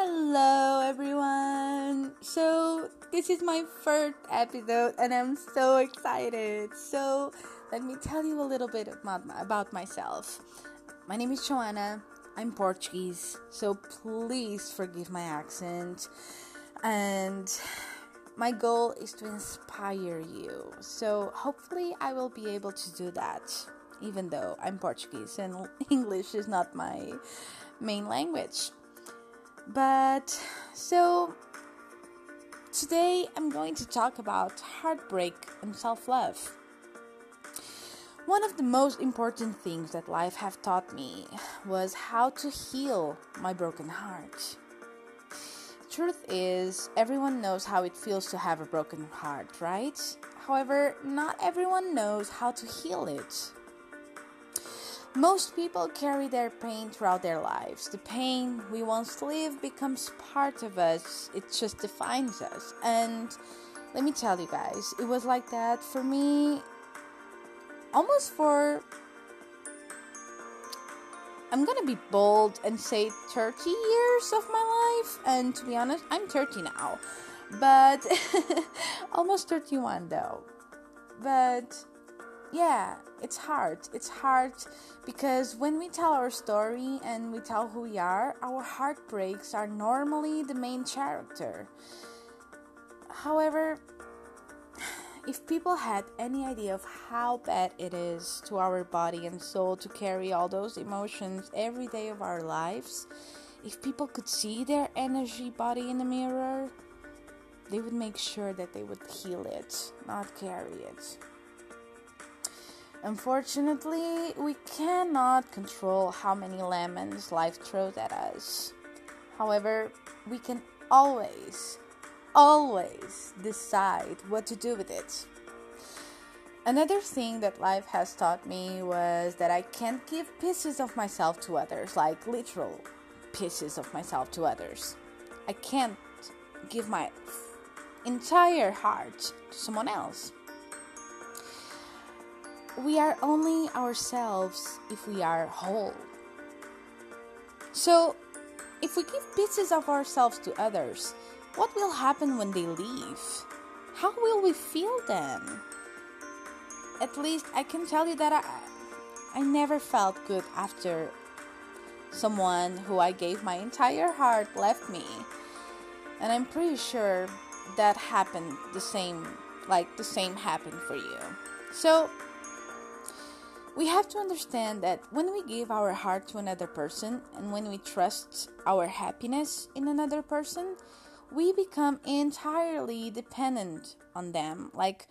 Hello, everyone. So, this is my first episode, and I'm so excited. So, let me tell you a little bit about myself. My name is Joanna. I'm Portuguese, so please forgive my accent. And my goal is to inspire you. So, hopefully, I will be able to do that, even though I'm Portuguese and English is not my main language. But so today I'm going to talk about heartbreak and self-love. One of the most important things that life have taught me was how to heal my broken heart. Truth is, everyone knows how it feels to have a broken heart, right? However, not everyone knows how to heal it. Most people carry their pain throughout their lives. The pain we once lived becomes part of us, it just defines us. And let me tell you guys, it was like that for me almost for. I'm gonna be bold and say 30 years of my life, and to be honest, I'm 30 now, but almost 31 though. But yeah, it's hard. It's hard because when we tell our story and we tell who we are, our heartbreaks are normally the main character. However, if people had any idea of how bad it is to our body and soul to carry all those emotions every day of our lives, if people could see their energy body in the mirror, they would make sure that they would heal it, not carry it. Unfortunately, we cannot control how many lemons life throws at us. However, we can always, always decide what to do with it. Another thing that life has taught me was that I can't give pieces of myself to others, like literal pieces of myself to others. I can't give my entire heart to someone else we are only ourselves if we are whole. So, if we give pieces of ourselves to others, what will happen when they leave? How will we feel then? At least I can tell you that I, I never felt good after someone who I gave my entire heart left me. And I'm pretty sure that happened the same, like the same happened for you. So, we have to understand that when we give our heart to another person and when we trust our happiness in another person, we become entirely dependent on them. Like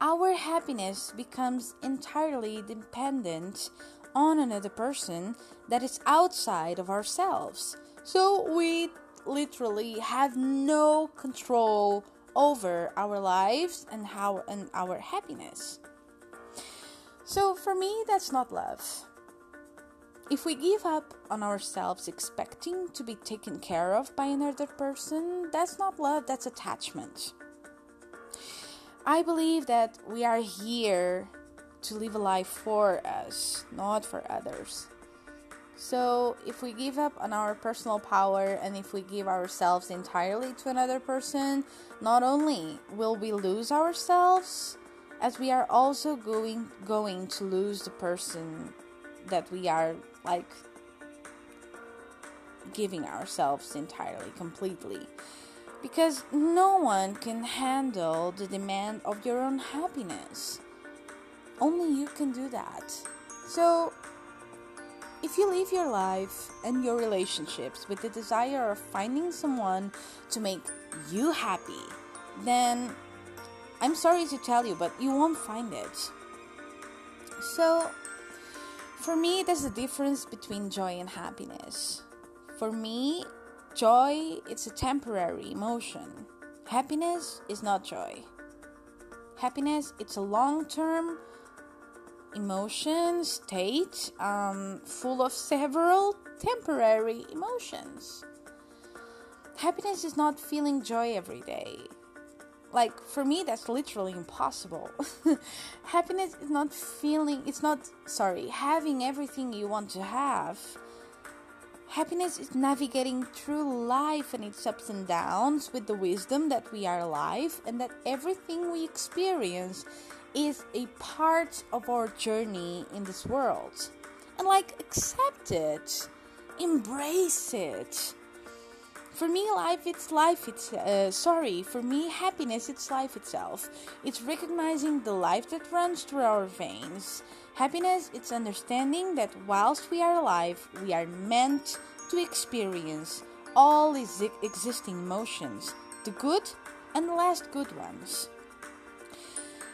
our happiness becomes entirely dependent on another person that is outside of ourselves. So we literally have no control over our lives and how and our happiness. So for me, that's not love. If we give up on ourselves expecting to be taken care of by another person, that's not love, that's attachment. I believe that we are here to live a life for us, not for others. So, if we give up on our personal power and if we give ourselves entirely to another person, not only will we lose ourselves, as we are also going going to lose the person that we are like giving ourselves entirely completely. Because no one can handle the demand of your own happiness. Only you can do that. So if you live your life and your relationships with the desire of finding someone to make you happy then I'm sorry to tell you, but you won't find it. So, for me, there's a difference between joy and happiness. For me, joy it's a temporary emotion. Happiness is not joy. Happiness it's a long-term emotion state um, full of several temporary emotions. Happiness is not feeling joy every day like for me that's literally impossible happiness is not feeling it's not sorry having everything you want to have Happiness is navigating through life and its ups and downs with the wisdom that we are alive and that everything we experience is a part of our journey in this world. And like, accept it, embrace it. For me, life it's life. It's uh, sorry. For me, happiness it's life itself. It's recognizing the life that runs through our veins. Happiness it's understanding that whilst we are alive, we are meant to experience all these existing emotions, the good and the less good ones.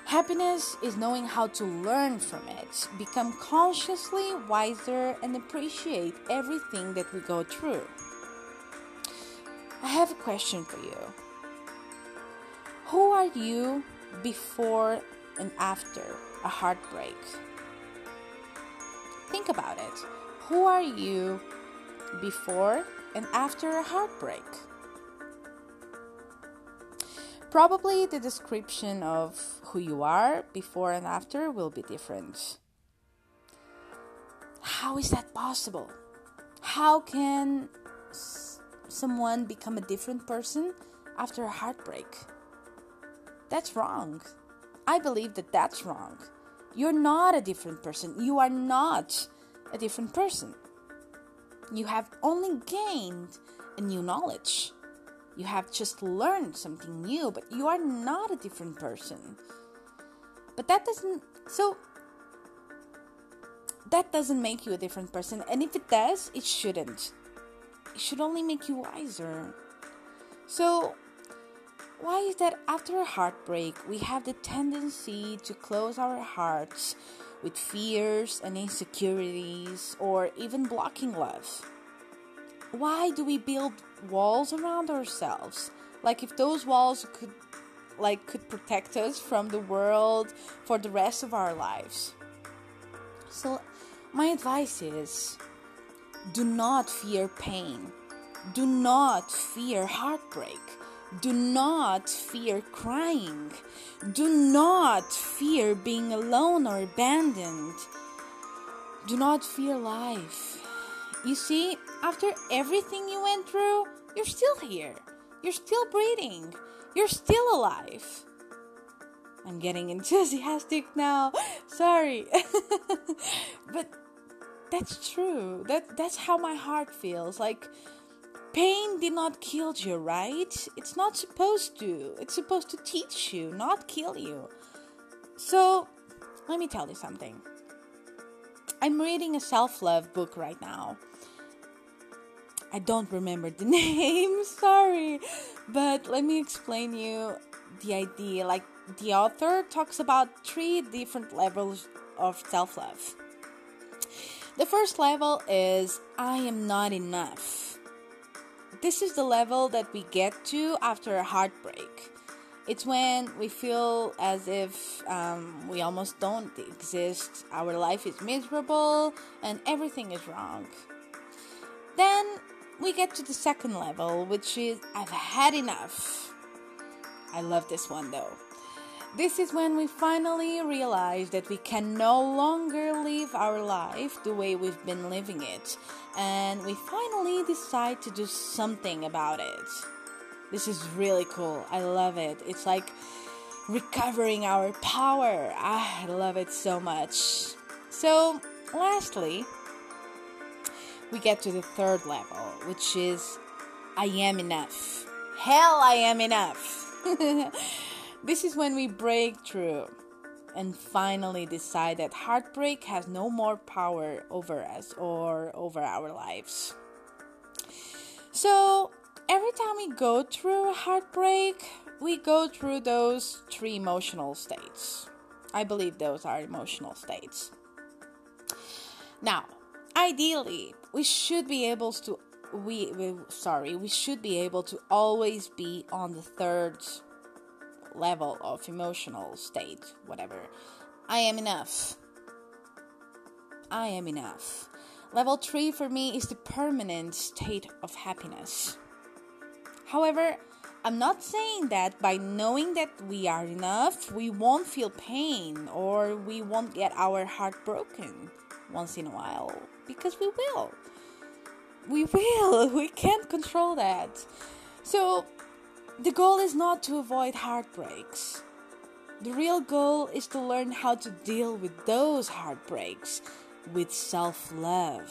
Happiness is knowing how to learn from it, become consciously wiser, and appreciate everything that we go through. I have a question for you. Who are you before and after a heartbreak? Think about it. Who are you before and after a heartbreak? Probably the description of who you are before and after will be different. How is that possible? How can someone become a different person after a heartbreak? That's wrong. I believe that that's wrong. You're not a different person. You are not a different person. You have only gained a new knowledge. You have just learned something new, but you are not a different person. But that doesn't so that doesn't make you a different person, and if it does, it shouldn't. Should only make you wiser. So, why is that after a heartbreak, we have the tendency to close our hearts with fears and insecurities or even blocking love? why do we build walls around ourselves? Like if those walls could like could protect us from the world for the rest of our lives. So my advice is do not fear pain. Do not fear heartbreak. Do not fear crying. Do not fear being alone or abandoned. Do not fear life. You see, after everything you went through, you're still here. You're still breathing. You're still alive. I'm getting enthusiastic now. Sorry. but that's true. That that's how my heart feels. Like pain did not kill you, right? It's not supposed to. It's supposed to teach you, not kill you. So, let me tell you something. I'm reading a self-love book right now I don't remember the name, sorry. But let me explain you the idea. Like the author talks about three different levels of self-love. The first level is I am not enough. This is the level that we get to after a heartbreak. It's when we feel as if um, we almost don't exist, our life is miserable, and everything is wrong. Then we get to the second level, which is I've had enough. I love this one though. This is when we finally realize that we can no longer live our life the way we've been living it, and we finally decide to do something about it. This is really cool. I love it. It's like recovering our power. Ah, I love it so much. So, lastly, we get to the third level, which is I am enough. Hell, I am enough. this is when we break through and finally decide that heartbreak has no more power over us or over our lives. So, every time we go through a heartbreak, we go through those three emotional states. I believe those are emotional states. Now, ideally, we should be able to we, we sorry we should be able to always be on the third level of emotional state whatever. I am enough. I am enough. Level 3 for me is the permanent state of happiness. However i'm not saying that by knowing that we are enough we won't feel pain or we won't get our heart broken once in a while because we will. We will. We can't control that. So, the goal is not to avoid heartbreaks. The real goal is to learn how to deal with those heartbreaks with self love.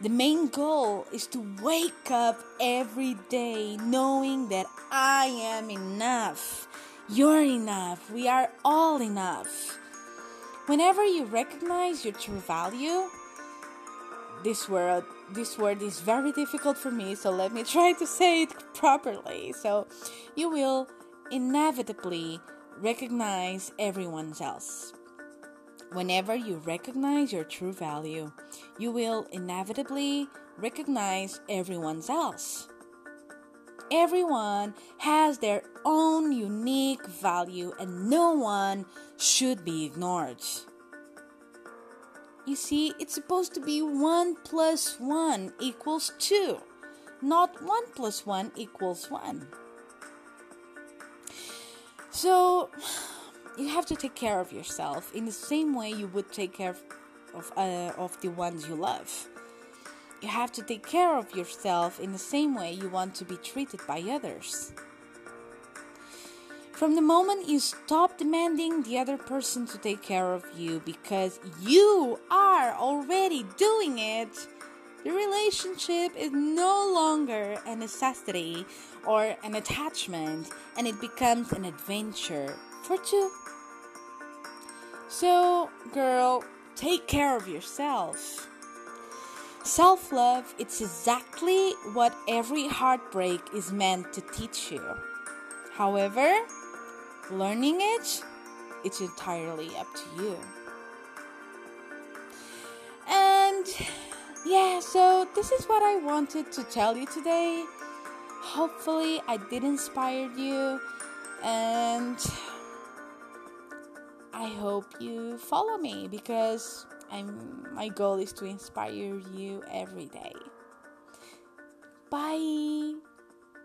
The main goal is to wake up every day knowing that I am enough. You're enough. We are all enough. Whenever you recognize your true value, this word this word is very difficult for me, so let me try to say it properly. So you will inevitably recognize everyone else. Whenever you recognize your true value, you will inevitably recognize everyone else. Everyone has their own unique value and no one should be ignored. You see, it's supposed to be 1 plus 1 equals 2, not 1 plus 1 equals 1. So, you have to take care of yourself in the same way you would take care of, uh, of the ones you love. You have to take care of yourself in the same way you want to be treated by others. From the moment you stop demanding the other person to take care of you because you are already doing it, the relationship is no longer a necessity or an attachment and it becomes an adventure for two. So, girl, take care of yourself. Self love, it's exactly what every heartbreak is meant to teach you. However, learning it, it's entirely up to you. And yeah, so this is what I wanted to tell you today. Hopefully, I did inspire you, and I hope you follow me because I'm my goal is to inspire you every day. Bye.